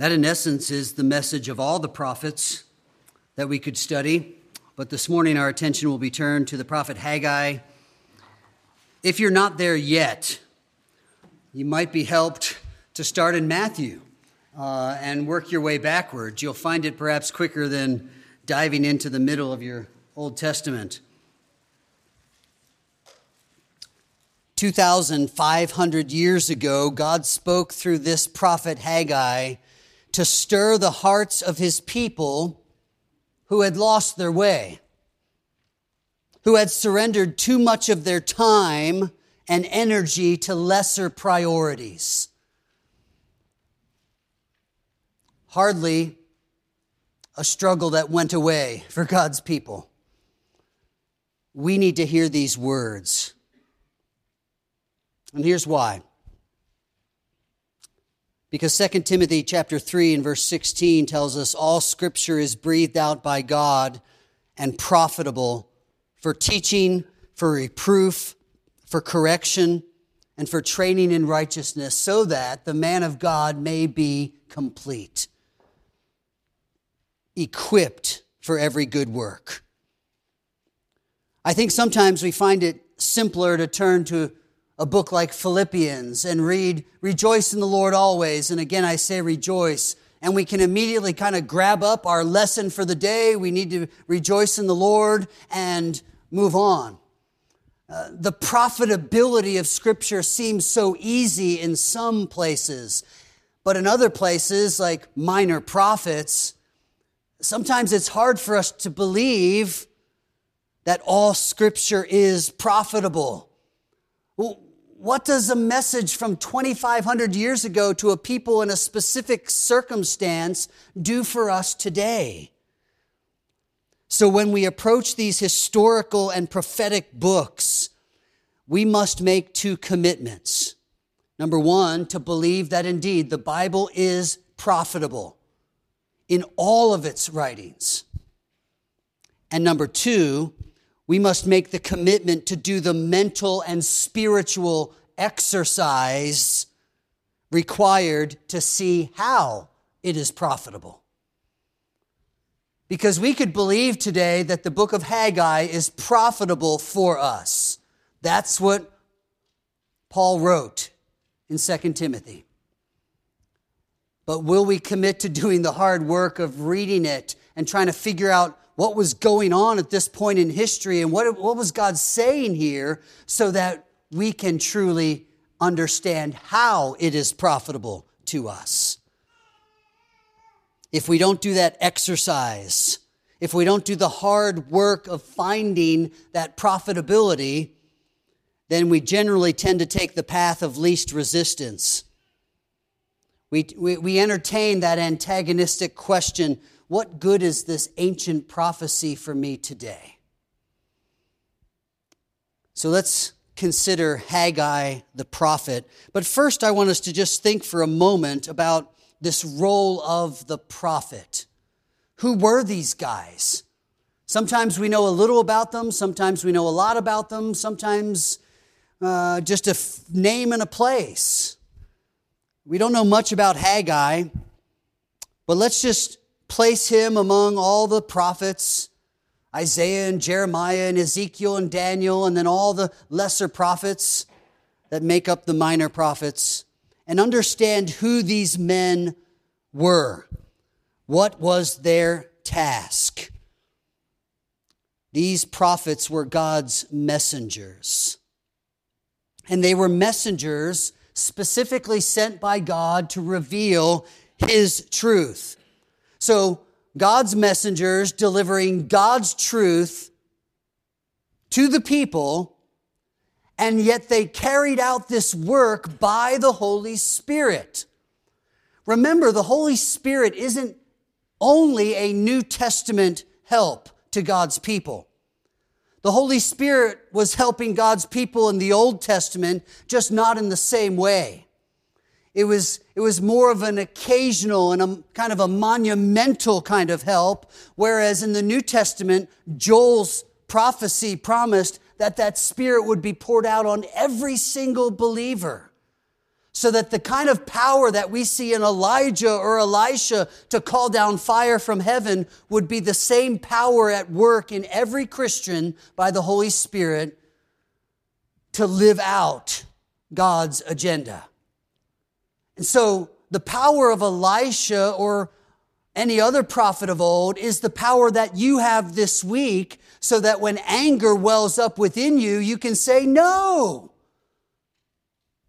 That, in essence, is the message of all the prophets that we could study. But this morning, our attention will be turned to the prophet Haggai. If you're not there yet, you might be helped to start in Matthew uh, and work your way backwards. You'll find it perhaps quicker than diving into the middle of your Old Testament. 2,500 years ago, God spoke through this prophet Haggai to stir the hearts of his people who had lost their way, who had surrendered too much of their time and energy to lesser priorities. Hardly a struggle that went away for God's people. We need to hear these words. And here's why. Because 2 Timothy chapter 3 and verse 16 tells us all scripture is breathed out by God and profitable for teaching, for reproof, for correction, and for training in righteousness, so that the man of God may be complete, equipped for every good work. I think sometimes we find it simpler to turn to a book like Philippians and read, Rejoice in the Lord always. And again, I say rejoice. And we can immediately kind of grab up our lesson for the day. We need to rejoice in the Lord and move on. Uh, the profitability of Scripture seems so easy in some places, but in other places, like minor prophets, sometimes it's hard for us to believe that all Scripture is profitable. Well, what does a message from 2,500 years ago to a people in a specific circumstance do for us today? So, when we approach these historical and prophetic books, we must make two commitments. Number one, to believe that indeed the Bible is profitable in all of its writings. And number two, we must make the commitment to do the mental and spiritual exercise required to see how it is profitable. Because we could believe today that the book of Haggai is profitable for us. That's what Paul wrote in 2 Timothy. But will we commit to doing the hard work of reading it and trying to figure out what was going on at this point in history and what, what was God saying here so that we can truly understand how it is profitable to us. If we don't do that exercise, if we don't do the hard work of finding that profitability, then we generally tend to take the path of least resistance. We, we, we entertain that antagonistic question what good is this ancient prophecy for me today? So let's consider Haggai the prophet. But first, I want us to just think for a moment about this role of the prophet. Who were these guys? Sometimes we know a little about them, sometimes we know a lot about them, sometimes uh, just a f- name and a place. We don't know much about Haggai, but let's just place him among all the prophets Isaiah and Jeremiah and Ezekiel and Daniel, and then all the lesser prophets that make up the minor prophets, and understand who these men were. What was their task? These prophets were God's messengers. And they were messengers specifically sent by God to reveal His truth. So, God's messengers delivering God's truth to the people, and yet they carried out this work by the Holy Spirit. Remember, the Holy Spirit isn't only a New Testament help to God's people. The Holy Spirit was helping God's people in the Old Testament, just not in the same way. It was, it was more of an occasional and a kind of a monumental kind of help, whereas in the New Testament, Joel's prophecy promised that that Spirit would be poured out on every single believer. so that the kind of power that we see in Elijah or Elisha to call down fire from heaven would be the same power at work in every Christian by the Holy Spirit to live out God's agenda. And so the power of Elisha or any other prophet of old is the power that you have this week so that when anger wells up within you, you can say, no.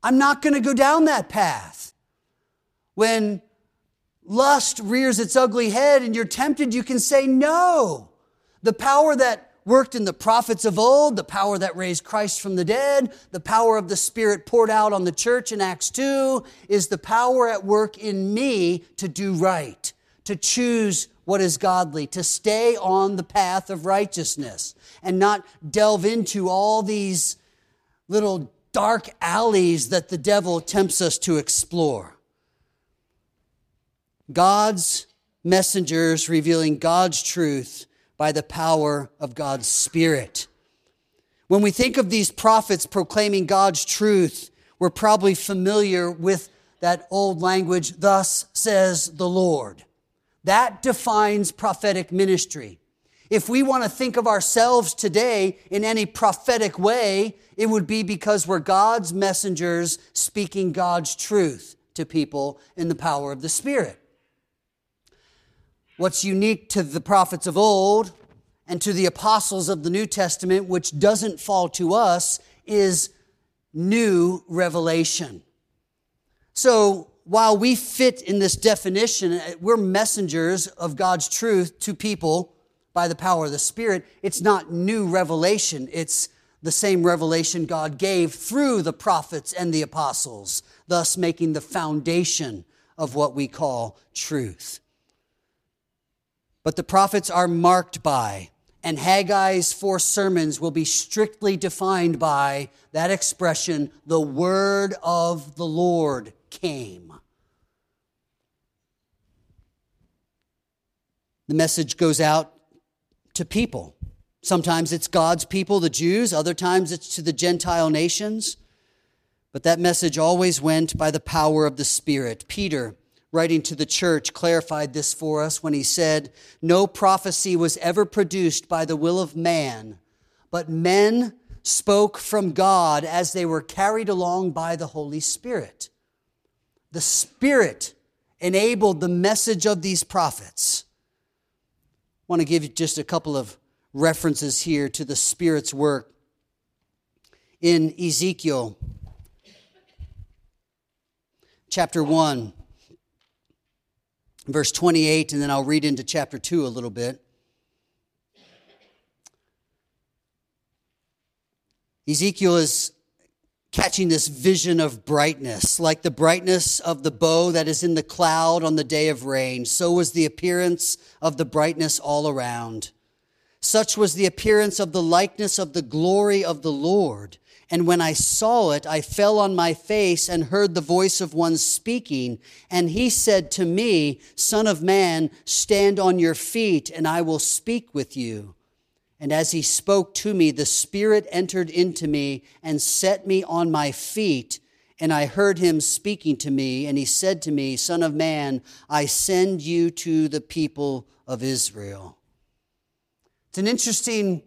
I'm not going to go down that path. When lust rears its ugly head and you're tempted, you can say no. The power that worked in the prophets of old, the power that raised Christ from the dead, the power of the Spirit poured out on the church in Acts 2 is the power at work in me to do right, to choose what is godly, to stay on the path of righteousness and not delve into all these little dark alleys that the devil tempts us to explore. God's messengers revealing God's truth by the power of God's Spirit. When we think of these prophets proclaiming God's truth, we're probably familiar with that old language, thus says the Lord. That defines prophetic ministry. If we want to think of ourselves today in any prophetic way, it would be because we're God's messengers speaking God's truth to people in the power of the Spirit. What's unique to the prophets of old and to the apostles of the New Testament, which doesn't fall to us, is new revelation. So, while we fit in this definition, eh, we're messengers of God's truth to people by the power of the Spirit, it's not new revelation. It's the same revelation God gave through the prophets and the apostles, thus making the foundation of what we call truth. But the prophets are marked by, and Haggai's four sermons will be strictly defined by that expression, the word of the Lord came. The message goes out to people. Sometimes it's God's people, the Jews, other times it's to the Gentile nations. But that message always went by the power of the Spirit. Peter, writing to the church, clarified this for us when he said, No prophecy was ever produced by the will of man, but men spoke from God as they were carried along by the Holy Spirit. The Spirit enabled the message of these prophets. I want to give you just a couple of references here to the Spirit's work. In Ezekiel chapter 1, verse 28, and then I'll read into chapter 2 a little bit. Ezekiel is catching this vision of brightness, like the brightness of the bow that is in the cloud on the day of rain. So was the appearance of the brightness all around. Such was the appearance of the likeness of the glory of the Lord. And when I saw it, I fell on my face and heard the voice of one speaking. And he said to me, Son of man, stand on your feet, and I will speak with you. And as he spoke to me, the Spirit entered into me and set me on my feet. And I heard him speaking to me, and he said to me, Son of man, I send you to the people of Israel. It's an interesting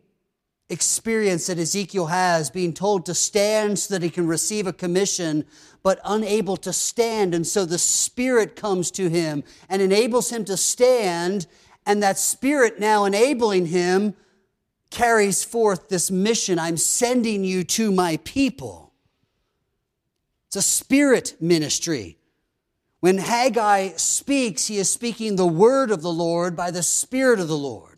experience that Ezekiel has, being told to stand so that he can receive a commission, but unable to stand. And so the Spirit comes to him and enables him to stand, and that Spirit now enabling him carries forth this mission I'm sending you to my people. It's a spirit ministry. When Haggai speaks, he is speaking the word of the Lord by the Spirit of the Lord.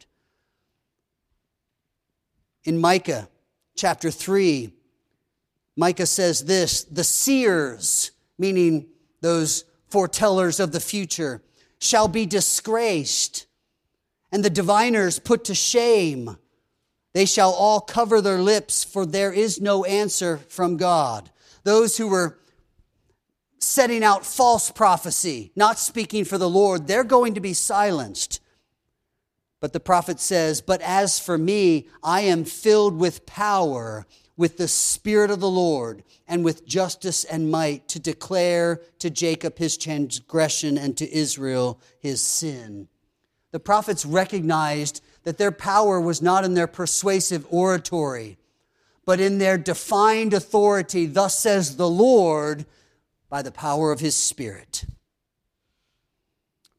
In Micah chapter 3, Micah says this the seers, meaning those foretellers of the future, shall be disgraced, and the diviners put to shame. They shall all cover their lips, for there is no answer from God. Those who were setting out false prophecy, not speaking for the Lord, they're going to be silenced. But the prophet says, But as for me, I am filled with power. with the Spirit of the Lord and with justice and might to declare to Jacob his transgression and to Israel his sin. The prophets recognized that their power was not in their persuasive oratory, but in their defined authority, thus says the Lord, by the power of his Spirit.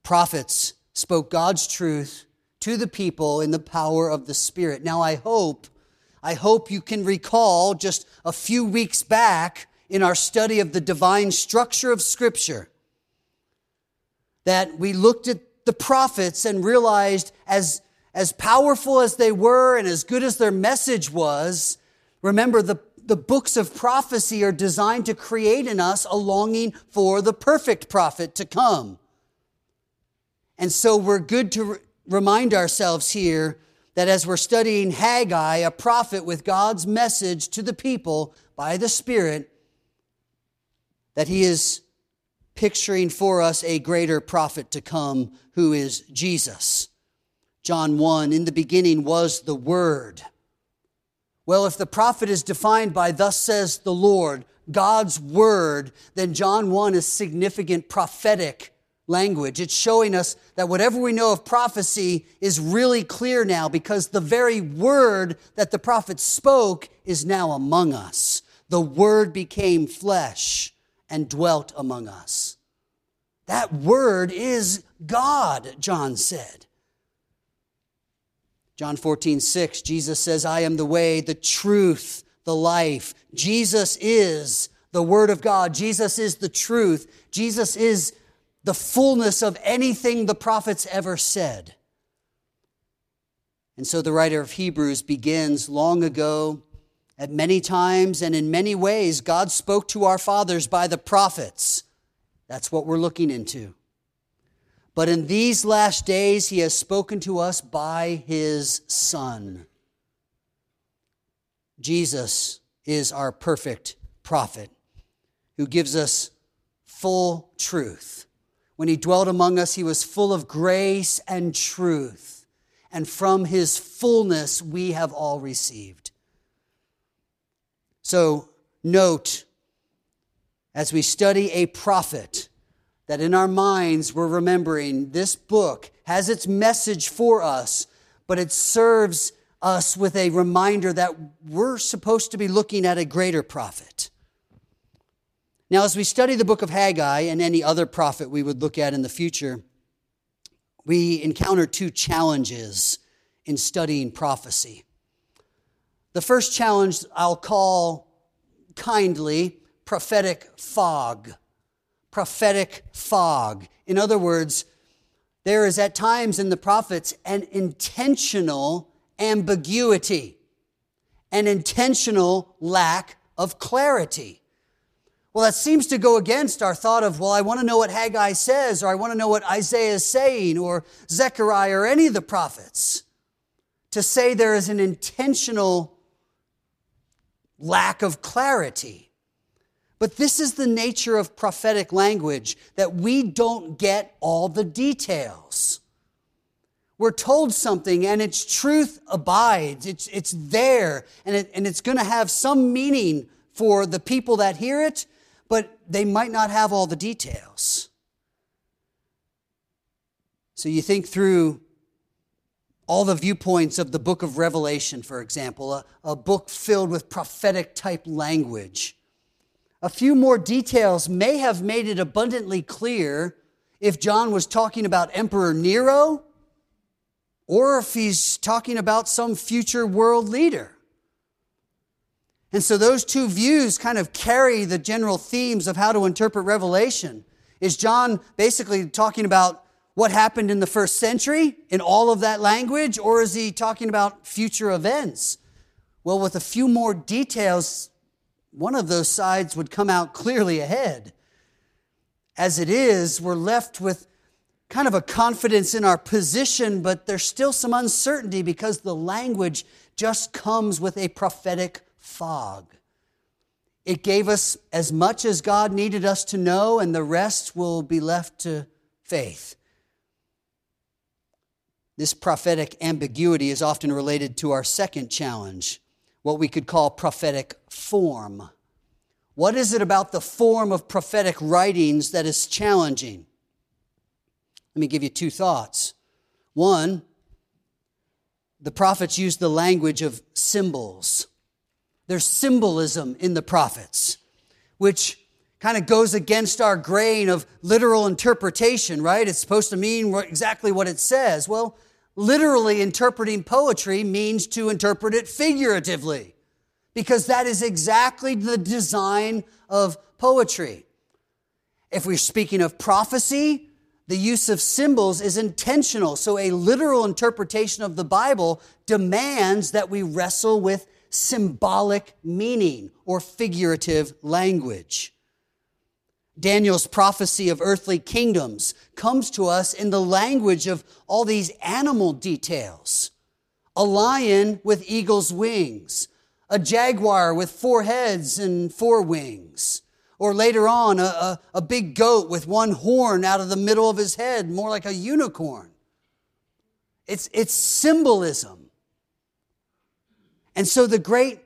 Prophets spoke God's truth to the people in the power of the Spirit. Now, I hope I hope you can recall just a few weeks back in our study of the divine structure of Scripture that we looked at the prophets and realized as, as powerful as they were and as good as their message was, remember the, the books of prophecy are designed to create in us a longing for the perfect prophet to come. And so we're good to remind ourselves here that as we're studying Haggai, a prophet with God's message to the people by the Spirit, that he is picturing for us a greater prophet to come who is Jesus. John 1 In the beginning was the Word. Well, if the prophet is defined by thus says the Lord, God's Word, then John 1 is significant prophetic language. It's showing us that whatever we know of prophecy is really clear now because the very word that the prophet spoke is now among us. The word became flesh and dwelt among us. That word is God, John said. John 14, 6, Jesus says, I am the way, the truth, the life. Jesus is the Word of God. Jesus is the truth. Jesus is the fullness of anything the prophets ever said. And so the writer of Hebrews begins long ago, at many times and in many ways, God spoke to our fathers by the prophets. That's what we're looking into. But in these last days, he has spoken to us by his Son. Jesus is our perfect prophet who gives us full truth when he dwelt among us, he was full of grace and truth. And from his fullness, we have all received. So, note as we study a prophet that in our minds we're remembering this book has its message for us, but it serves us with a reminder that we're supposed to be looking at a greater prophet. Now, as we study the book of Haggai and any other prophet we would look at in the future, we encounter two challenges in studying prophecy. The first challenge I'll call kindly prophetic fog. Prophetic fog. In other words, there is at times in the prophets an intentional ambiguity, an intentional lack of clarity. Well, that seems to go against our thought of, well, I want to know what Haggai says, or I want to know what Isaiah is saying, or Zechariah, or any of the prophets. To say there is an intentional lack of clarity. But this is the nature of prophetic language that we don't get all the details. We're told something and its truth abides, it's, it's there, and, it, and it's going to have some meaning for the people that hear it, but they might not have all the details. So you think through all the viewpoints of the book of Revelation, for example, a, a book filled with prophetic type language. A few more details may have made it abundantly clear if John was talking about Emperor Nero or if he's talking about some future world leader. And so those two views kind of carry the general themes of how to interpret Revelation. Is John basically talking about what happened in the first century in all of that language, or is he talking about future events? Well, with a few more details, one of those sides would come out clearly ahead. As it is, we're left with kind of a confidence in our position, but there's still some uncertainty because the language just comes with a prophetic fog. It gave us as much as God needed us to know, and the rest will be left to faith. This prophetic ambiguity is often related to our second challenge, what we could call prophetic form. What is it about the form of prophetic writings that is challenging? Let me give you two thoughts. One, the prophets use the language of symbols. There's symbolism in the prophets, which kind of goes against our grain of literal interpretation, right? It's supposed to mean exactly what it says. Well, literally interpreting poetry means to interpret it figuratively, because that is exactly the design of poetry. If we're speaking of prophecy, the use of symbols is intentional. So a literal interpretation of the Bible demands that we wrestle with symbolic meaning or figurative language. Daniel's prophecy of earthly kingdoms comes to us in the language of all these animal details. A lion with eagle's wings, a jaguar with four heads and four wings, or later on, a, a, a, big goat with one horn out of the middle of his head, more like a unicorn. It's, it's symbolism. And so the great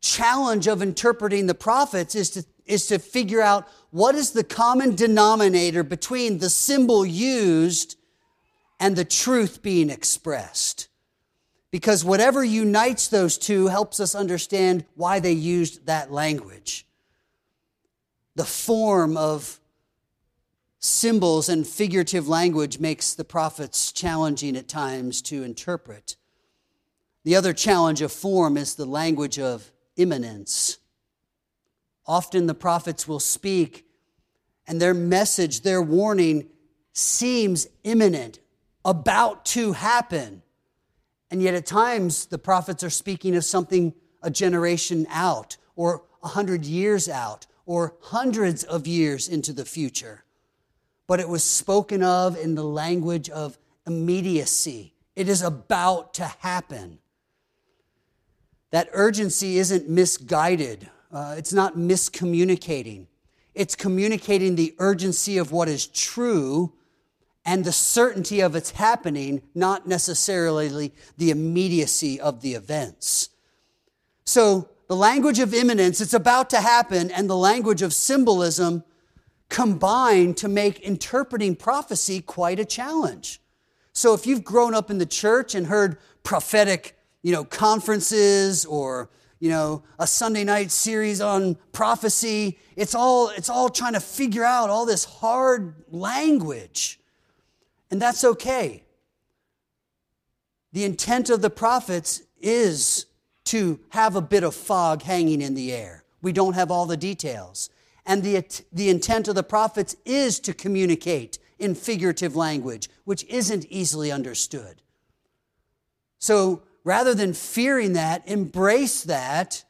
challenge of interpreting the prophets is to, is to figure out what is the common denominator between the symbol used and the truth being expressed. Because whatever unites those two helps us understand why they used that language the form of symbols and figurative language makes the prophets challenging at times to interpret. The other challenge of form is the language of imminence. Often the prophets will speak, and their message, their warning, seems imminent, about to happen. And yet, at times, the prophets are speaking of something a generation out, or a hundred years out, or hundreds of years into the future. But it was spoken of in the language of immediacy. It is about to happen. That urgency isn't misguided, uh, it's not miscommunicating. It's communicating the urgency of what is true and the certainty of its happening, not necessarily the immediacy of the events. So, the language of imminence, it's about to happen, and the language of symbolism combine to make interpreting prophecy quite a challenge. So if you've grown up in the church and heard prophetic, you know, conferences or you know, a Sunday night series on prophecy. It's all, it's all trying to figure out all this hard language. And that's okay. The intent of the prophets is to have a bit of fog hanging in the air. We don't have all the details. And the, the intent of the prophets is to communicate in figurative language, which isn't easily understood. So rather than fearing that, embrace that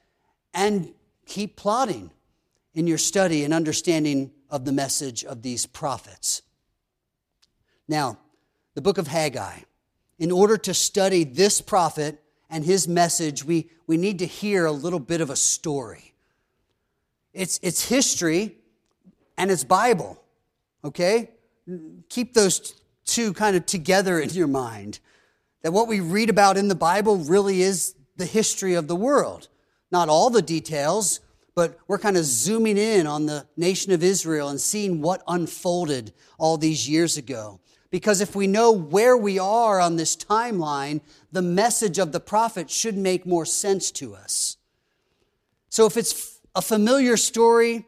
and keep plotting in your study and understanding of the message of these prophets. Now, the book of Haggai. In order to study this prophet, and his message, we, we need to hear a little bit of a story. It's, it's history and it's Bible, okay? Keep those two kind of together in your mind. That what we read about in the Bible really is the history of the world. Not all the details, but we're kind of zooming in on the nation of Israel and seeing what unfolded all these years ago. Because if we know where we are on this timeline, the message of the prophet should make more sense to us. So if it's a familiar story,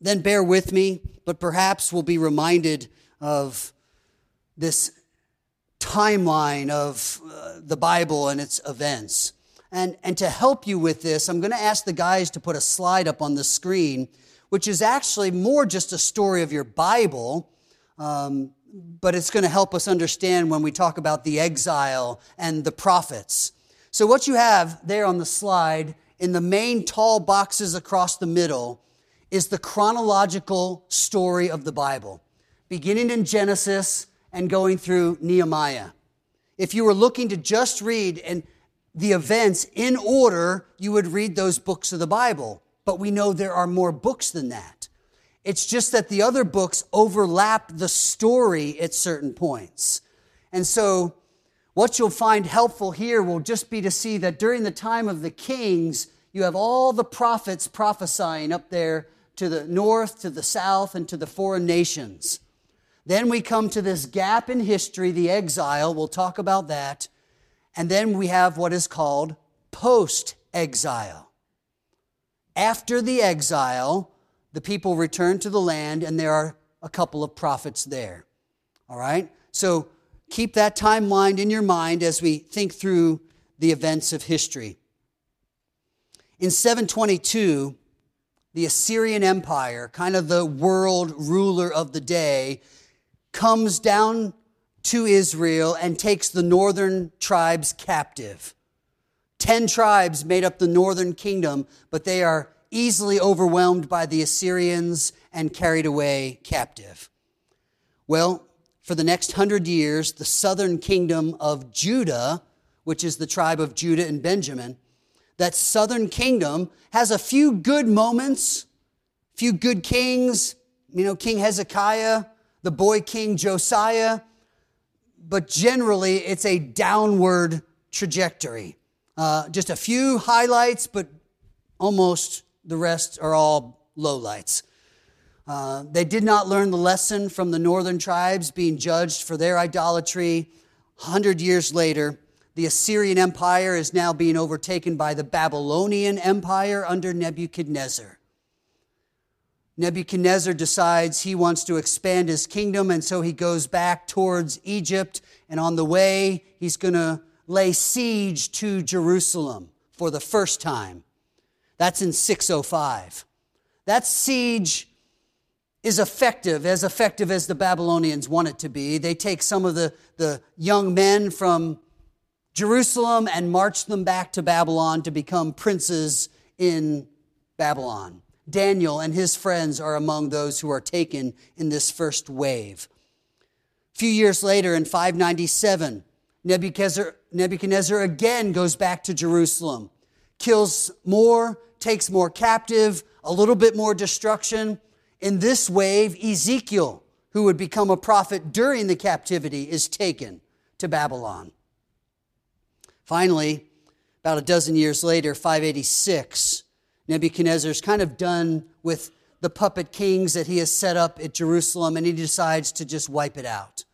then bear with me, but perhaps we'll be reminded of this timeline of uh, the Bible and its events. And, and to help you with this, I'm going to ask the guys to put a slide up on the screen, which is actually more just a story of your Bible. Um, but it's going to help us understand when we talk about the exile and the prophets. So, what you have there on the slide in the main tall boxes across the middle is the chronological story of the Bible, beginning in Genesis and going through Nehemiah. If you were looking to just read and the events in order, you would read those books of the Bible. But we know there are more books than that. It's just that the other books overlap the story at certain points. And so What you'll find helpful here will just be to see that during the time of the kings, you have all the prophets prophesying up there to the north, to the south, and to the foreign nations. Then we come to this gap in history, the exile. We'll talk about that. And then we have what is called post exile. After the exile, the people return to the land, and there are a couple of prophets there. All right? So keep that timeline in your mind as we think through the events of history. In 722, the Assyrian Empire, kind of the world ruler of the day, comes down to Israel and takes the northern tribes captive. Ten tribes made up the northern kingdom, but they are easily overwhelmed by the Assyrians and carried away captive. Well, for the next hundred years, the southern kingdom of Judah, which is the tribe of Judah and Benjamin, that southern kingdom has a few good moments, few good kings, you know, King Hezekiah, the boy king Josiah, but generally it's a downward trajectory. Uh, just a few highlights, but almost the rest are all lowlights. Uh, they did not learn the lesson from the northern tribes being judged for their idolatry. Hundred years later, the Assyrian Empire is now being overtaken by the Babylonian Empire under Nebuchadnezzar. Nebuchadnezzar decides he wants to expand his kingdom, and so he goes back towards Egypt. And on the way, he's going to lay siege to Jerusalem for the first time. That's in 605. That siege is effective, as effective as the Babylonians want it to be. They take some of the, the young men from Jerusalem and march them back to Babylon to become princes in Babylon. Daniel and his friends are among those who are taken in this first wave. A few years later, in 597, Nebuchadnezzar, Nebuchadnezzar again goes back to Jerusalem, kills more, takes more captive, a little bit more destruction. In this wave, Ezekiel, who would become a prophet during the captivity, is taken to Babylon. Finally, about a dozen years later, 586, Nebuchadnezzar's kind of done with the puppet kings that he has set up at Jerusalem, and he decides to just wipe it out.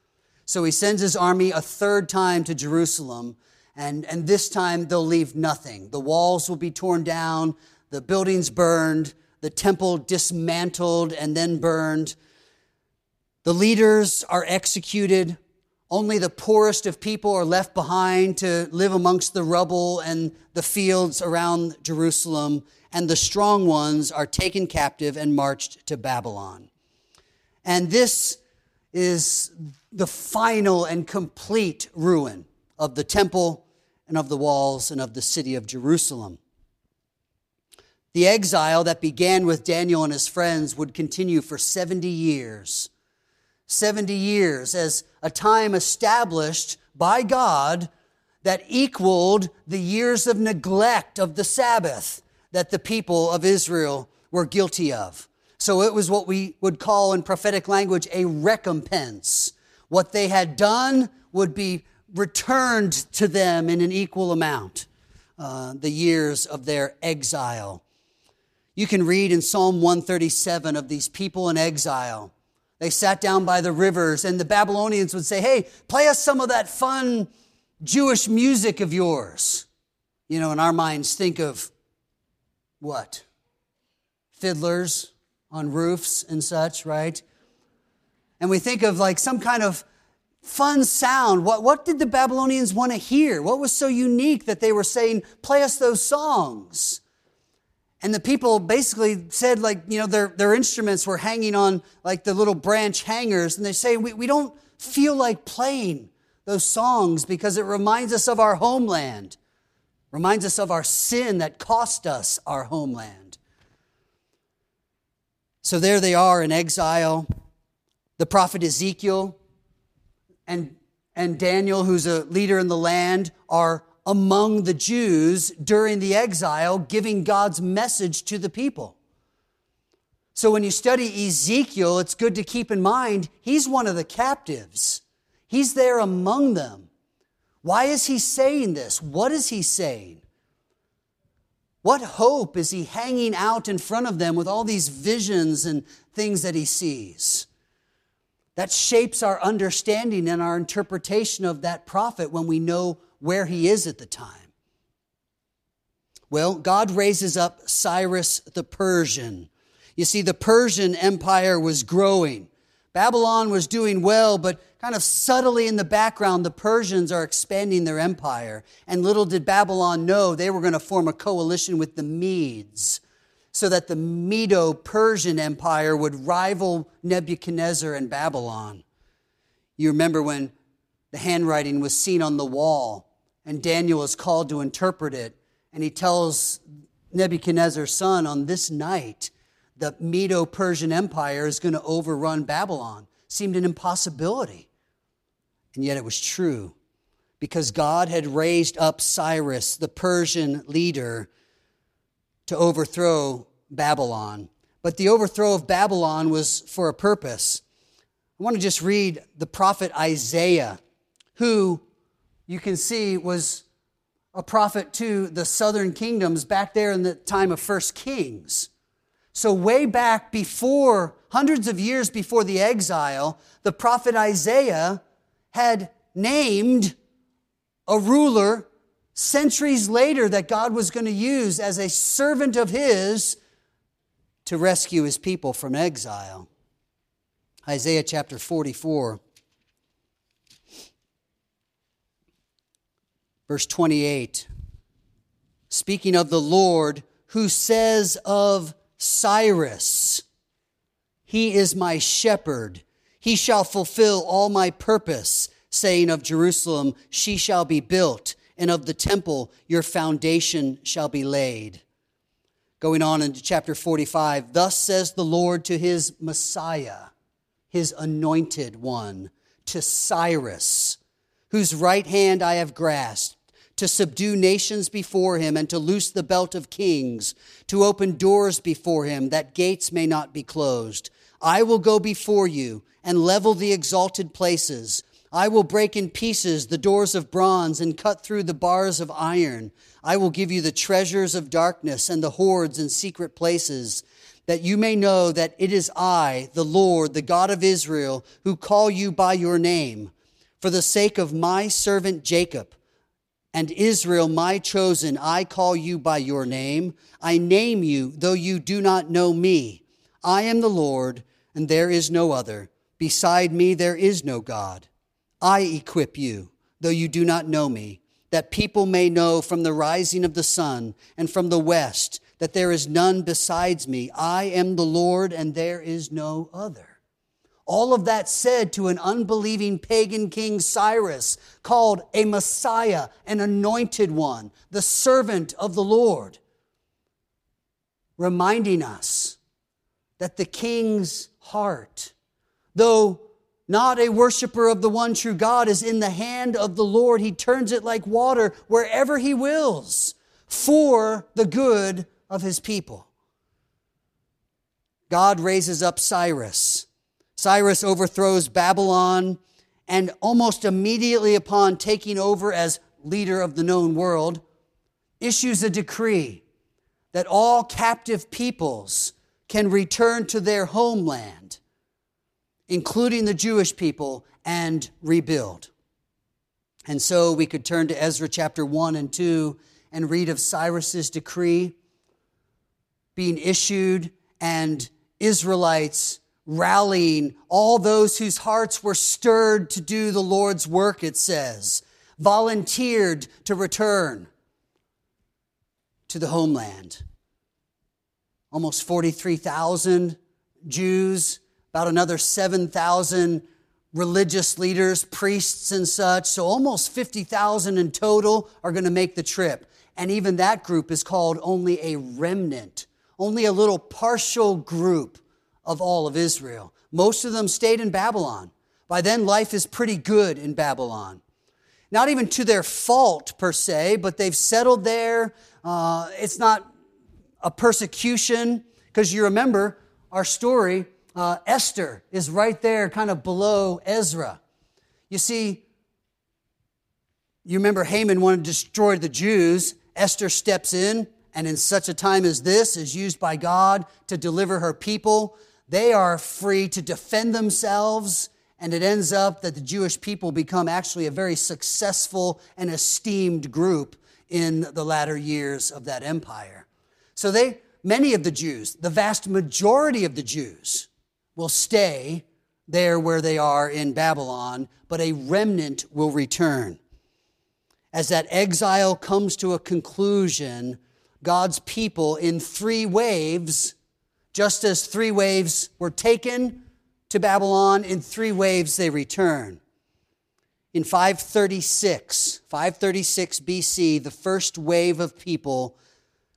So he sends his army a third time to Jerusalem, and, and this time they'll leave nothing. The walls will be torn down, the buildings burned, the temple dismantled and then burned. The leaders are executed. Only the poorest of people are left behind to live amongst the rubble and the fields around Jerusalem and the strong ones are taken captive and marched to Babylon. And this is the final and complete ruin of the temple and of the walls and of the city of Jerusalem. The exile that began with Daniel and his friends would continue for 70 years. 70 years as a time established by God that equaled the years of neglect of the Sabbath that the people of Israel were guilty of. So it was what we would call in prophetic language a recompense. What they had done would be returned to them in an equal amount, uh, the years of their exile. You can read in Psalm 137 of these people in exile. They sat down by the rivers, and the Babylonians would say, Hey, play us some of that fun Jewish music of yours. You know, in our minds, think of what? Fiddlers on roofs and such, right? And we think of like some kind of fun sound. What, what did the Babylonians want to hear? What was so unique that they were saying, play us those songs? And the people basically said, like, you know, their, their instruments were hanging on like the little branch hangers. And they say, we, we don't feel like playing those songs because it reminds us of our homeland reminds us of our sin that cost us our homeland. So there they are in exile. The prophet Ezekiel and, and Daniel, who's a leader in the land, are among the Jews during the exile, giving God's message to the people. So when you study Ezekiel, it's good to keep in mind he's one of the captives. He's there among them Why is he saying this? What is he saying? What hope is he hanging out in front of them with all these visions and things that he sees? That shapes our understanding and our interpretation of that prophet when we know where he is at the time. Well, God raises up Cyrus the Persian. You see, the Persian Empire was growing. Babylon was doing well, but kind of subtly in the background, the Persians are expanding their empire. And little did Babylon know they were going to form a coalition with the Medes so that the Medo Persian Empire would rival Nebuchadnezzar and Babylon. You remember when the handwriting was seen on the wall and Daniel is called to interpret it, and he tells Nebuchadnezzar's son on this night, the Medo Persian Empire is going to overrun Babylon. Seemed an impossibility. And yet it was true because God had raised up Cyrus, the Persian leader, to overthrow Babylon. But the overthrow of Babylon was for a purpose. I want to just read the prophet Isaiah, who you can see was a prophet to the southern kingdoms back there in the time of First Kings. So, way back before, hundreds of years before the exile, the prophet Isaiah had named a ruler centuries later that God was going to use as a servant of his to rescue his people from exile. Isaiah chapter 44, verse 28. Speaking of the Lord who says of Cyrus, He is my shepherd. He shall fulfill all my purpose, saying of Jerusalem, She shall be built, and of the temple, Your foundation shall be laid. Going on into chapter 45, thus says the Lord to his Messiah, his anointed one, to Cyrus, whose right hand I have grasped to subdue nations before him and to loose the belt of kings, to open doors before him that gates may not be closed. I will go before you and level the exalted places. I will break in pieces the doors of bronze and cut through the bars of iron. I will give you the treasures of darkness and the hoards in secret places, that you may know that it is I, the Lord, the God of Israel, who call you by your name. For the sake of my servant Jacob, and Israel, my chosen, I call you by your name. I name you, though you do not know me. I am the Lord, and there is no other. Beside me, there is no God. I equip you, though you do not know me, that people may know from the rising of the sun and from the west that there is none besides me. I am the Lord, and there is no other. All of that said to an unbelieving pagan king Cyrus, called a Messiah, an anointed one, the servant of the Lord, reminding us that the king's heart, though not a worshiper of the one true God, is in the hand of the Lord. He turns it like water wherever he wills for the good of his people. God raises up Cyrus Cyrus overthrows Babylon, and almost immediately upon taking over as leader of the known world, issues a decree that all captive peoples can return to their homeland, including the Jewish people, and rebuild. And so we could turn to Ezra chapter 1 and 2 and read of Cyrus's decree being issued and Israelites rallying all those whose hearts were stirred to do the Lord's work, it says, volunteered to return to the homeland. Almost 43,000 Jews, about another 7,000 religious leaders, priests, and such. So almost 50,000 in total are going to make the trip. And even that group is called only a remnant, only a little partial group of all of Israel. Most of them stayed in Babylon. By then, life is pretty good in Babylon. Not even to their fault per se, but they've settled there. Uh, it's not a persecution, because you remember our story, uh, Esther is right there, kind of below Ezra. You see, you remember Haman wanted to destroy the Jews. Esther steps in, and in such a time as this, is used by God to deliver her people. They are free to defend themselves, and it ends up that the Jewish people become actually a very successful and esteemed group in the latter years of that empire. So they, many of the Jews, the vast majority of the Jews, will stay there where they are in Babylon, but a remnant will return. As that exile comes to a conclusion, God's people in three waves, just as three waves were taken to Babylon, in three waves they return. In 536, 536 BC, the first wave of people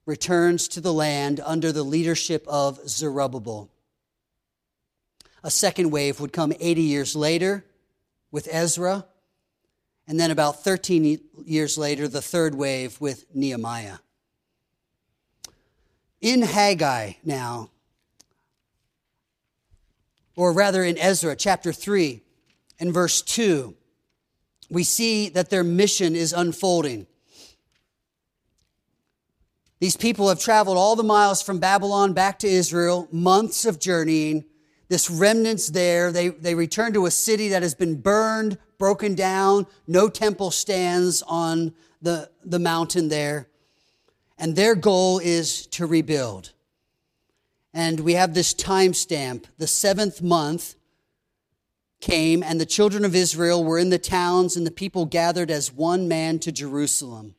returns to the land under the leadership of Zerubbabel. A second wave would come 80 years later with Ezra, and then about 13 years later, the third wave with Nehemiah. In Haggai now, or rather in Ezra chapter 3 and verse 2, we see that their mission is unfolding. These people have traveled all the miles from Babylon back to Israel, months of journeying. This remnant's there. They, they return to a city that has been burned, broken down. No temple stands on the, the mountain there. And their goal is to rebuild. And we have this timestamp. The seventh month came, and the children of Israel were in the towns, and the people gathered as one man to Jerusalem.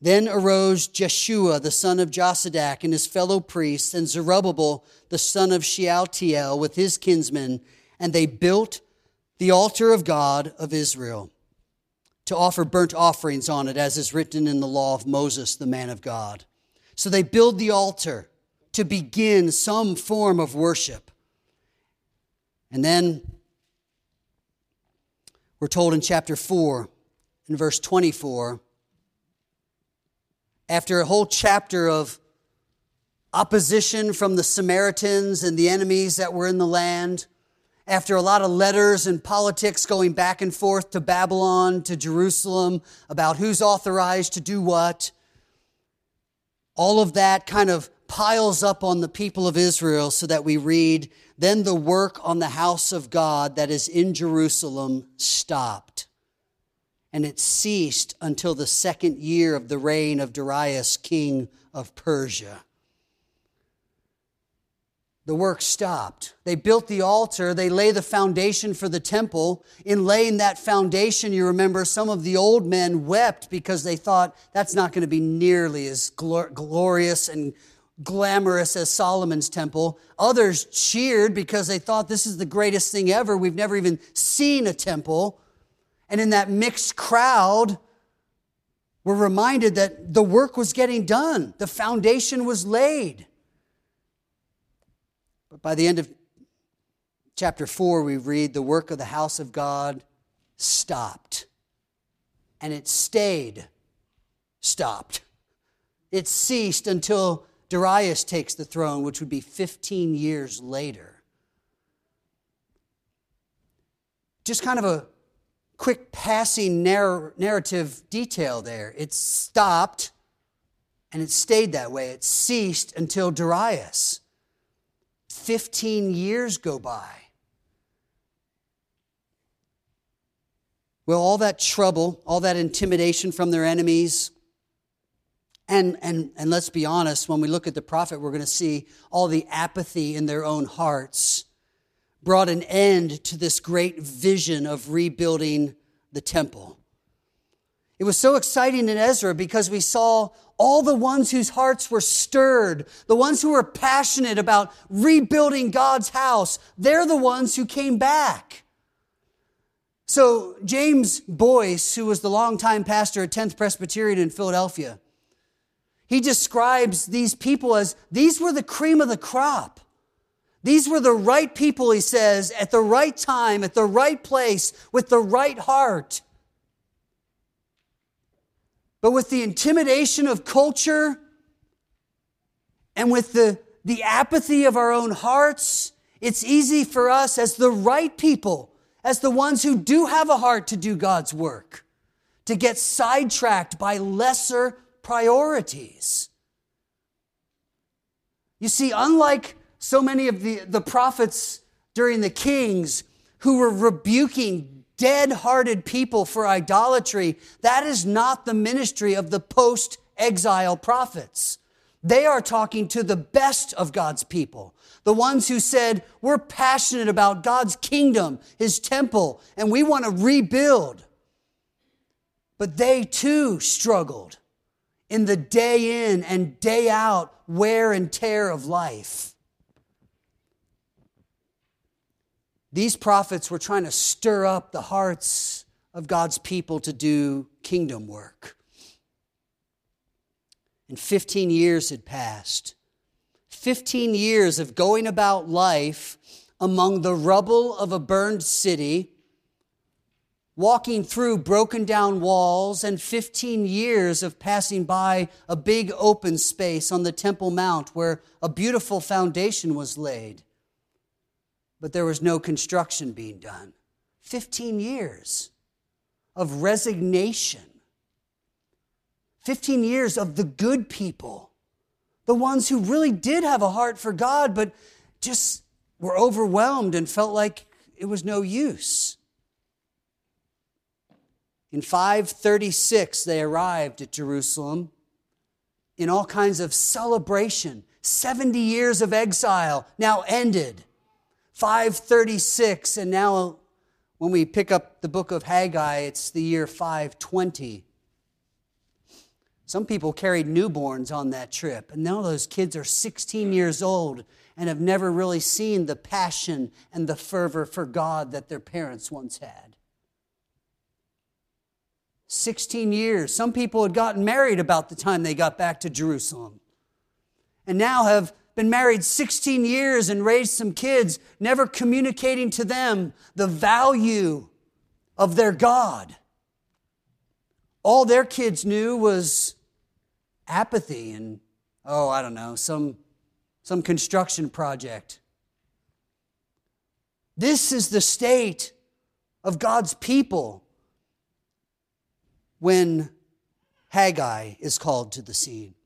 Then arose Jeshua, the son of Josadak, and his fellow priests, and Zerubbabel, the son of Shealtiel, with his kinsmen, and they built the altar of God of Israel to offer burnt offerings on it, as is written in the law of Moses, the man of God. So they build the altar to begin some form of worship. And then we're told in chapter 4, in verse 24, after a whole chapter of opposition from the Samaritans and the enemies that were in the land, after a lot of letters and politics going back and forth to Babylon, to Jerusalem, about who's authorized to do what, all of that kind of piles up on the people of Israel so that we read, Then the work on the house of God that is in Jerusalem stopped and it ceased until the second year of the reign of Darius, king of Persia. The work stopped. They built the altar, they lay the foundation for the temple. In laying that foundation, you remember some of the old men wept because they thought that's not going to be nearly as glorious and glamorous as Solomon's temple. Others cheered because they thought this is the greatest thing ever. We've never even seen a temple. And in that mixed crowd, we're reminded that the work was getting done, the foundation was laid. But by the end of chapter 4, we read the work of the house of God stopped. And it stayed stopped. It ceased until Darius takes the throne, which would be 15 years later. Just kind of a quick passing narr- narrative detail there. It stopped and it stayed that way. It ceased until Darius. 15 years go by. Well, all that trouble, all that intimidation from their enemies, and, and, and let's be honest, when we look at the prophet, we're going to see all the apathy in their own hearts brought an end to this great vision of rebuilding the temple. It was so exciting in Ezra because we saw all the ones whose hearts were stirred, the ones who were passionate about rebuilding God's house. They're the ones who came back. So, James Boice, who was the longtime pastor at 10th Presbyterian in Philadelphia, he describes these people as these were the cream of the crop. These were the right people, he says, at the right time, at the right place, with the right heart. But with the intimidation of culture and with the, the apathy of our own hearts, it's easy for us as the right people, as the ones who do have a heart to do God's work, to get sidetracked by lesser priorities. You see, unlike so many of the, the prophets during the kings who were rebuking dead hearted people for idolatry, that is not the ministry of the post exile prophets. They are talking to the best of God's people, the ones who said, We're passionate about God's kingdom, His temple, and we want to rebuild. But they too struggled in the day in and day out wear and tear of life. These prophets were trying to stir up the hearts of God's people to do kingdom work. And 15 years had passed. 15 years of going about life among the rubble of a burned city walking through broken down walls, and 15 years of passing by a big open space on the Temple Mount where a beautiful foundation was laid. But there was no construction being done. 15 years of resignation. 15 years of the good people, the ones who really did have a heart for God, but just were overwhelmed and felt like it was no use. In 536, they arrived at Jerusalem in all kinds of celebration. 70 years of exile now ended. 536, and now when we pick up the book of Haggai, it's the year 520. Some people carried newborns on that trip, and now those kids are 16 years old and have never really seen the passion and the fervor for God that their parents once had. 16 years. Some people had gotten married about the time they got back to Jerusalem and now have been married 16 years and raised some kids, never communicating to them the value of their God. All their kids knew was apathy and, oh, I don't know, some, some construction project. This is the state of God's people when Haggai is called to the scene.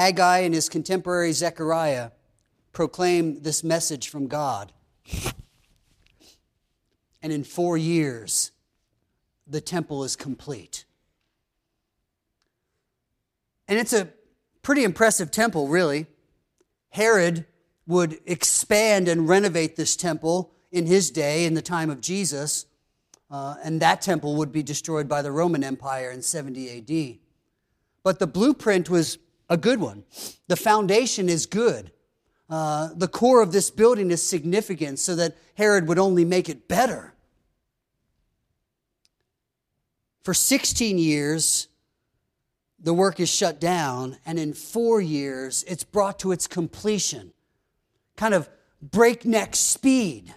Haggai and his contemporary Zechariah proclaim this message from God. And in four years, the temple is complete. And it's a pretty impressive temple, really. Herod would expand and renovate this temple in his day, in the time of Jesus. Uh, and that temple would be destroyed by the Roman Empire in 70 AD. But the blueprint was a good one. The foundation is good. Uh, the core of this building is significant so that Herod would only make it better. For 16 years, the work is shut down, and in four years, it's brought to its completion. Kind of breakneck speed.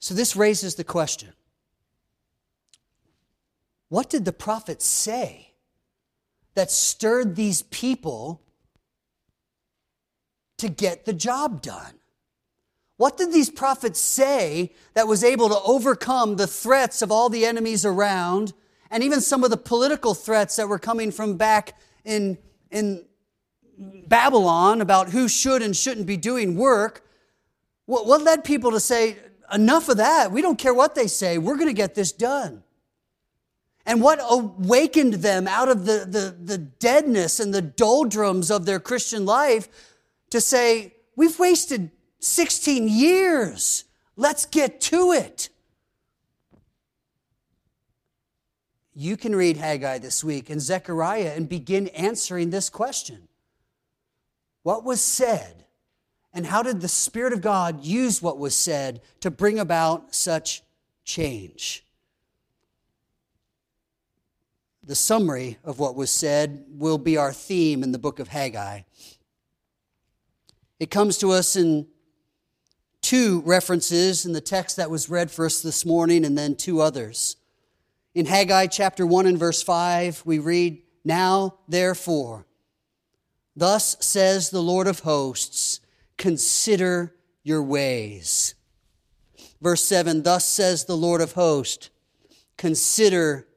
So this raises the question what did the prophet say that stirred these people to get the job done? What did these prophets say that was able to overcome the threats of all the enemies around and even some of the political threats that were coming from back in, in Babylon about who should and shouldn't be doing work? What, what led people to say, enough of that. We don't care what they say. We're going to get this done. And what awakened them out of the, the, the deadness and the doldrums of their Christian life to say, We've wasted 16 years. Let's get to it. You can read Haggai this week and Zechariah and begin answering this question What was said and how did the Spirit of God use what was said to bring about such change? The summary of what was said will be our theme in the book of Haggai. It comes to us in two references in the text that was read for us this morning, and then two others. In Haggai chapter 1 and verse 5, we read, Now therefore, thus says the Lord of hosts, consider your ways. Verse 7 Thus says the Lord of hosts, consider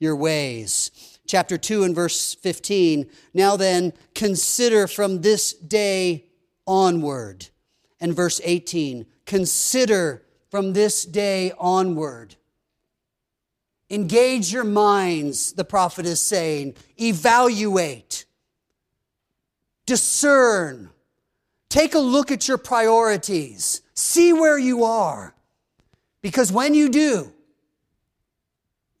your ways. Chapter 2 and verse 15 Now then, consider from this day onward. And verse 18 Consider from this day onward. Engage your minds, the prophet is saying. Evaluate. Discern. Take a look at your priorities. See where you are. Because when you do,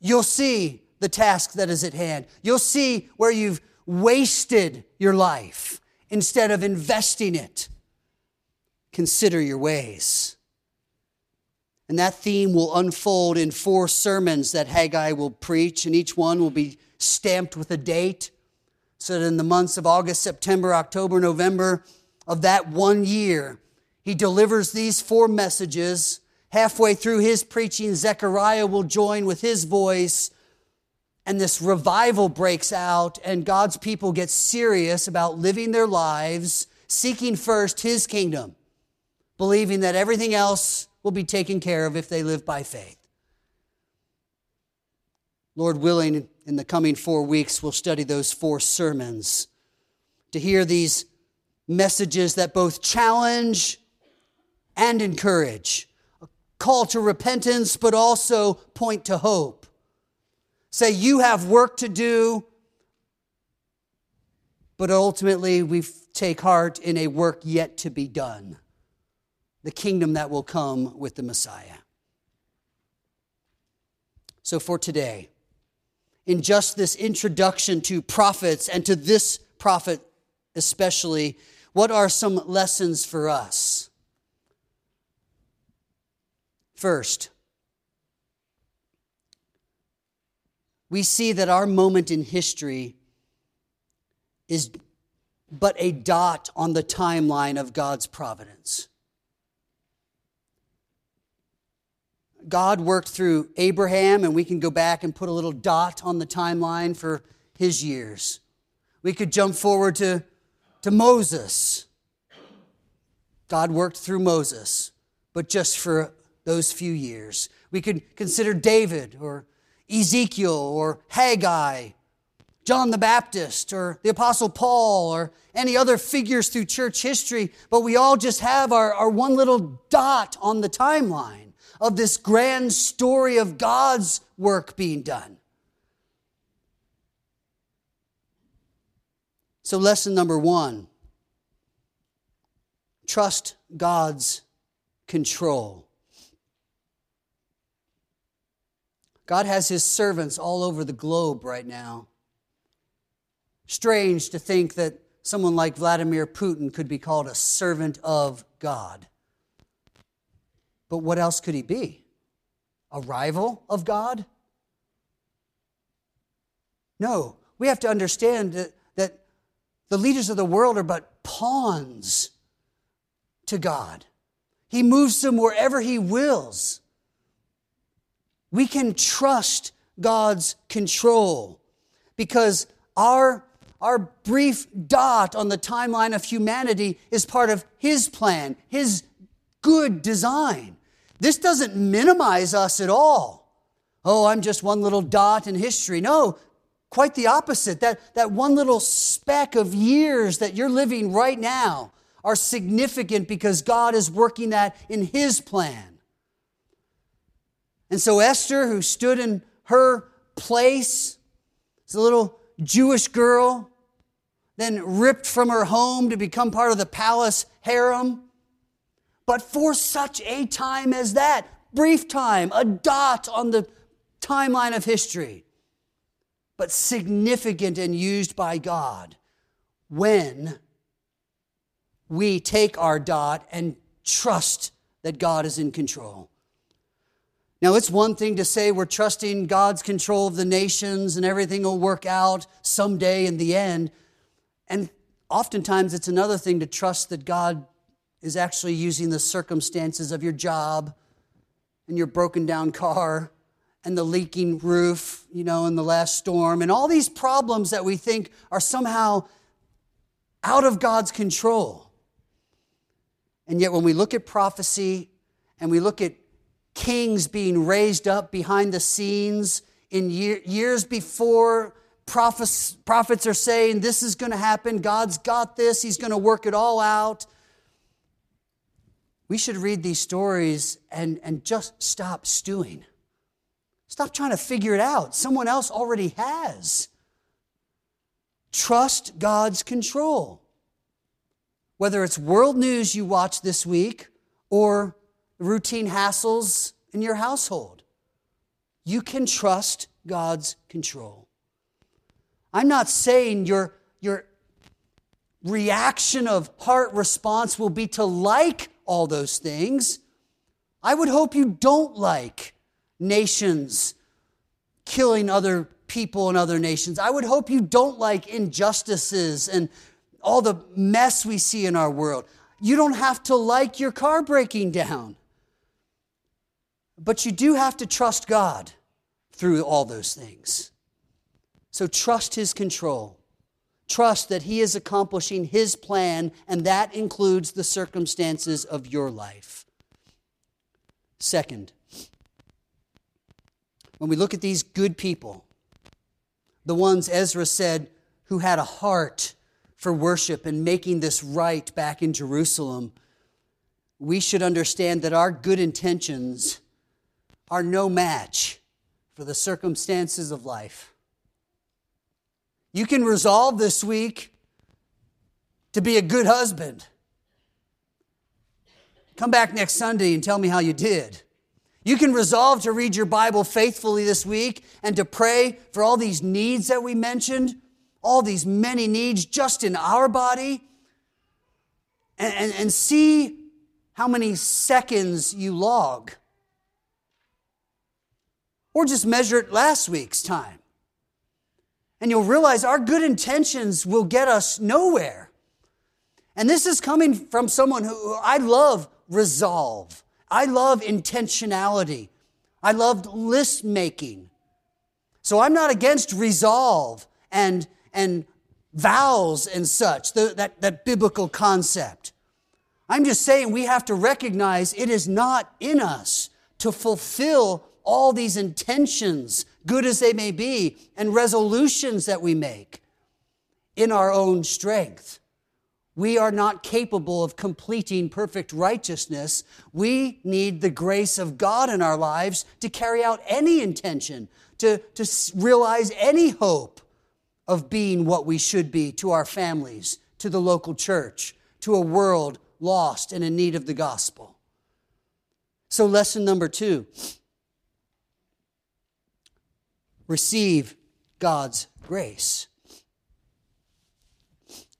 you'll see the task that is at hand. You'll see where you've wasted your life instead of investing it. Consider your ways. And that theme will unfold in four sermons that Haggai will preach, and each one will be stamped with a date. So that in the months of August, September, October, November of that one year, he delivers these four messages. Halfway through his preaching, Zechariah will join with his voice, and this revival breaks out, and God's people get serious about living their lives, seeking first his kingdom, believing that everything else will be taken care of if they live by faith. Lord willing, in the coming four weeks, we'll study those four sermons to hear these messages that both challenge and encourage, a call to repentance, but also point to hope. Say, you have work to do, but ultimately we take heart in a work yet to be done the kingdom that will come with the Messiah. So, for today, in just this introduction to prophets and to this prophet especially, what are some lessons for us? First, we see that our moment in history is but a dot on the timeline of God's providence. God worked through Abraham, and we can go back and put a little dot on the timeline for his years. We could jump forward to, to Moses. God worked through Moses, but just for those few years. We could consider David or Ezekiel or Haggai, John the Baptist or the Apostle Paul or any other figures through church history, but we all just have our, our one little dot on the timeline of this grand story of God's work being done. So, lesson number one trust God's control. God has his servants all over the globe right now. Strange to think that someone like Vladimir Putin could be called a servant of God. But what else could he be? A rival of God? No, we have to understand that, that the leaders of the world are but pawns to God. He moves them wherever He wills. We can trust God's control because our, our brief dot on the timeline of humanity is part of His plan, His good design. This doesn't minimize us at all. Oh, I'm just one little dot in history. No, quite the opposite. That, that one little speck of years that you're living right now are significant because God is working that in His plan. And so Esther, who stood in her place, as a little Jewish girl, then ripped from her home to become part of the palace harem, but for such a time as that, brief time, a dot on the timeline of history, but significant and used by God when we take our dot and trust that God is in control. Now, it's one thing to say we're trusting God's control of the nations and everything will work out someday in the end. And oftentimes, it's another thing to trust that God is actually using the circumstances of your job and your broken down car and the leaking roof, you know, in the last storm, and all these problems that we think are somehow out of God's control. And yet, when we look at prophecy and we look at kings being raised up behind the scenes in year, years before prophets, prophets are saying this is going to happen. God's got this. He's going to work it all out. We should read these stories and, and just stop stewing. Stop trying to figure it out. Someone else already has. Trust God's control. Whether it's world news you watch this week or routine hassles in your household, you can trust God's control. I'm not saying your, your reaction of heart response will be to like all those things. I would hope you don't like nations killing other people in other nations. I would hope you don't like injustices and all the mess we see in our world. You don't have to like your car breaking down. But you do have to trust God through all those things. So trust His control. Trust that He is accomplishing His plan, and that includes the circumstances of your life. Second, when we look at these good people, the ones Ezra said who had a heart for worship and making this right back in Jerusalem, we should understand that our good intentions are no match for the circumstances of life. You can resolve this week to be a good husband. Come back next Sunday and tell me how you did. You can resolve to read your Bible faithfully this week and to pray for all these needs that we mentioned all these many needs just in our body and, and, and see how many seconds you log. Or just measure it last week's time. And you'll realize our good intentions will get us nowhere. And this is coming from someone who I love resolve. I love intentionality. I love list making. So I'm not against resolve and and vows and such, the, that, that biblical concept. I'm just saying we have to recognize it is not in us to fulfill all these intentions, good as they may be, and resolutions that we make in our own strength. We are not capable of completing perfect righteousness. We need the grace of God in our lives to carry out any intention, to, to realize any hope of being what we should be to our families, to the local church, to a world lost and in need of the gospel. So, lesson number two receive God's grace.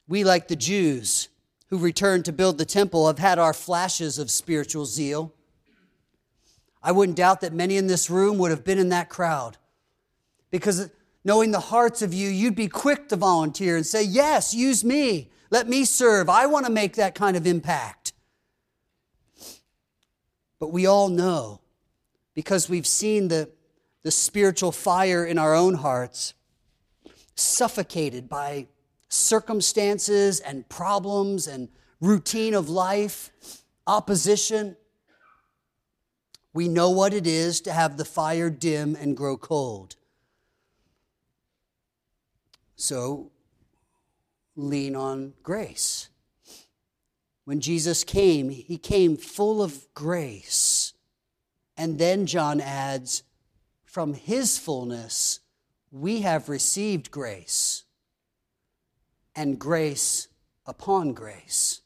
We, like the Jews who returned to build the temple, have had our flashes of spiritual zeal. I wouldn't doubt that many in this room would have been in that crowd because knowing the hearts of you, you'd be quick to volunteer and say, Yes, use me. Let me serve. I want to make that kind of impact. But we all know, because we've seen the, the spiritual fire in our own hearts, suffocated by circumstances and problems and routine of life, opposition. We know what it is to have the fire dim and grow cold. So lean on grace. When Jesus came, he came full of grace. And then John adds, from his fullness, we have received grace and grace upon grace.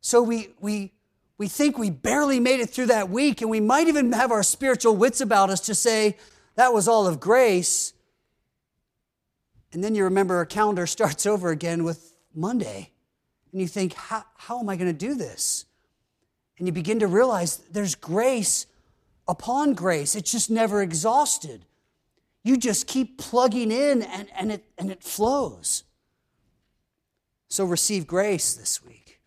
So we, we, we think we barely made it through that week, and we might even have our spiritual wits about us to say that was all of grace. And then you remember our calendar starts over again with Monday. And you think, how, how am I going to do this? And you begin to realize there's grace upon grace. It's just never exhausted. You just keep plugging in and, and, it, and it flows. So receive grace this week.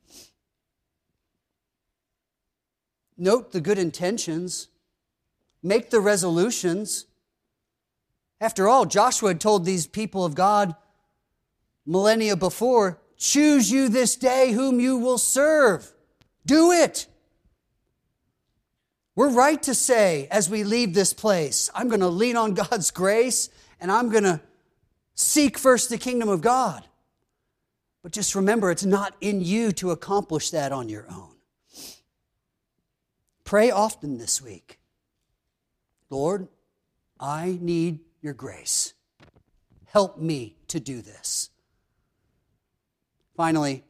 Note the good intentions, make the resolutions. After all, Joshua had told these people of God millennia before choose you this day whom you will serve. Do it. We're right to say as we leave this place, I'm going to lean on God's grace and I'm going to seek first the kingdom of God. But just remember, it's not in you to accomplish that on your own. Pray often this week Lord, I need your grace. Help me to do this. Finally,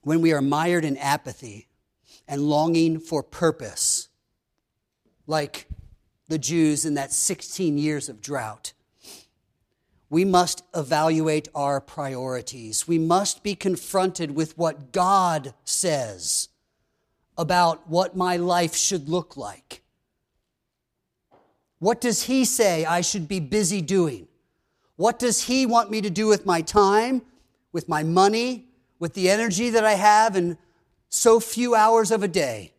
when we are mired in apathy and longing for purpose, like the Jews in that 16 years of drought, we must evaluate our priorities. We must be confronted with what God says about what my life should look like. What does He say I should be busy doing? What does He want me to do with my time, with my money, with the energy that I have in so few hours of a day?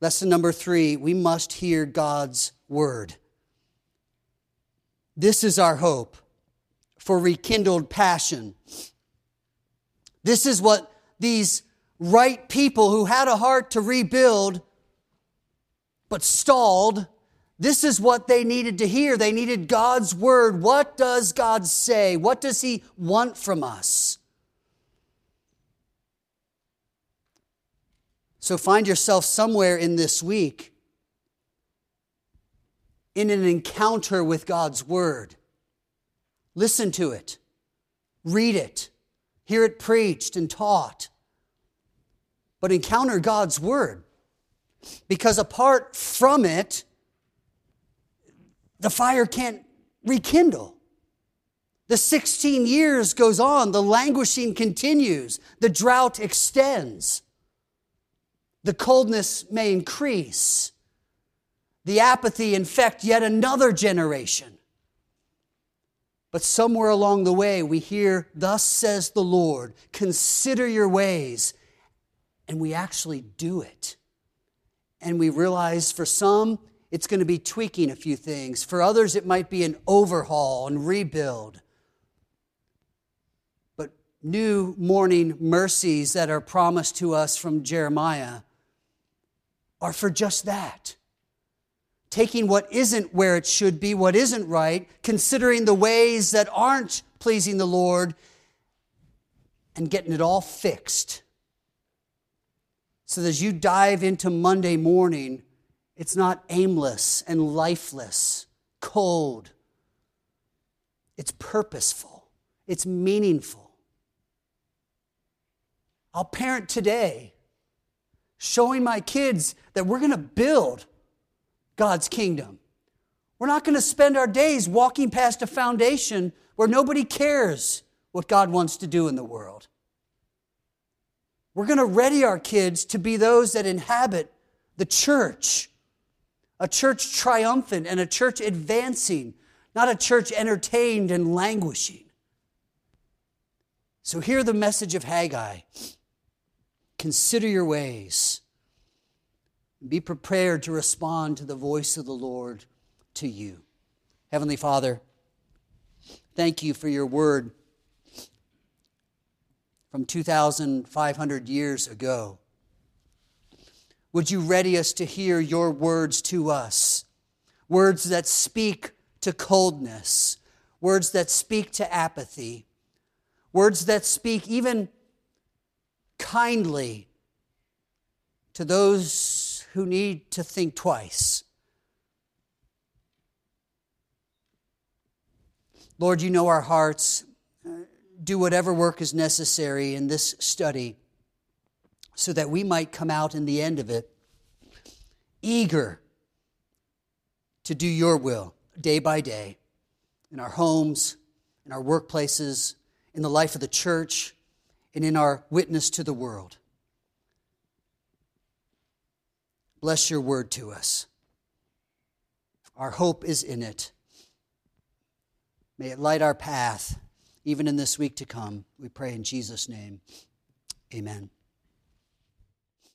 Lesson number three we must hear God's word. This is our hope for rekindled passion. This is what these right people who had a heart to rebuild but stalled, this is what they needed to hear. They needed God's word. What does God say? What does He want from us? So find yourself somewhere in this week in an encounter with God's Word. Listen to it, read it, hear it preached and taught. But encounter God's Word. Because apart from it, the fire can't rekindle. The 16 years goes on, the languishing continues, the drought extends, the coldness may increase the apathy infect yet another generation. But somewhere along the way, we hear, Thus says the Lord, consider your ways. And we actually do it. And we realize for some, it's going to be tweaking a few things. For others, it might be an overhaul and rebuild. But new morning mercies that are promised to us from Jeremiah are for just that taking what isn't where it should be, what isn't right, considering the ways that aren't pleasing the Lord, and getting it all fixed. So that as you dive into Monday morning, it's not aimless and lifeless, cold. It's purposeful, it's meaningful. I'll parent today, showing my kids that we're going to build God's kingdom. We're not going to spend our days walking past a foundation where nobody cares what God wants to do in the world. We're going to ready our kids to be those that inhabit the church, a church triumphant and a church advancing, not a church entertained and languishing. So, hear the message of Haggai consider your ways. Be prepared to respond to the voice of the Lord to you. Heavenly Father, thank you for your word from 2,500 years ago. Would you ready us to hear your words to us? Words that speak to coldness, words that speak to apathy, words that speak even kindly to those who need to think twice. Lord, you know our hearts. Uh, do whatever work is necessary in this study so that we might come out in the end of it eager to do your will day by day in our homes, in our workplaces, in the life of the church, and in our witness to the world. Bless your word to us. Our hope is in it. May it light our path, even in this week to come. We pray in Jesus' name. Amen.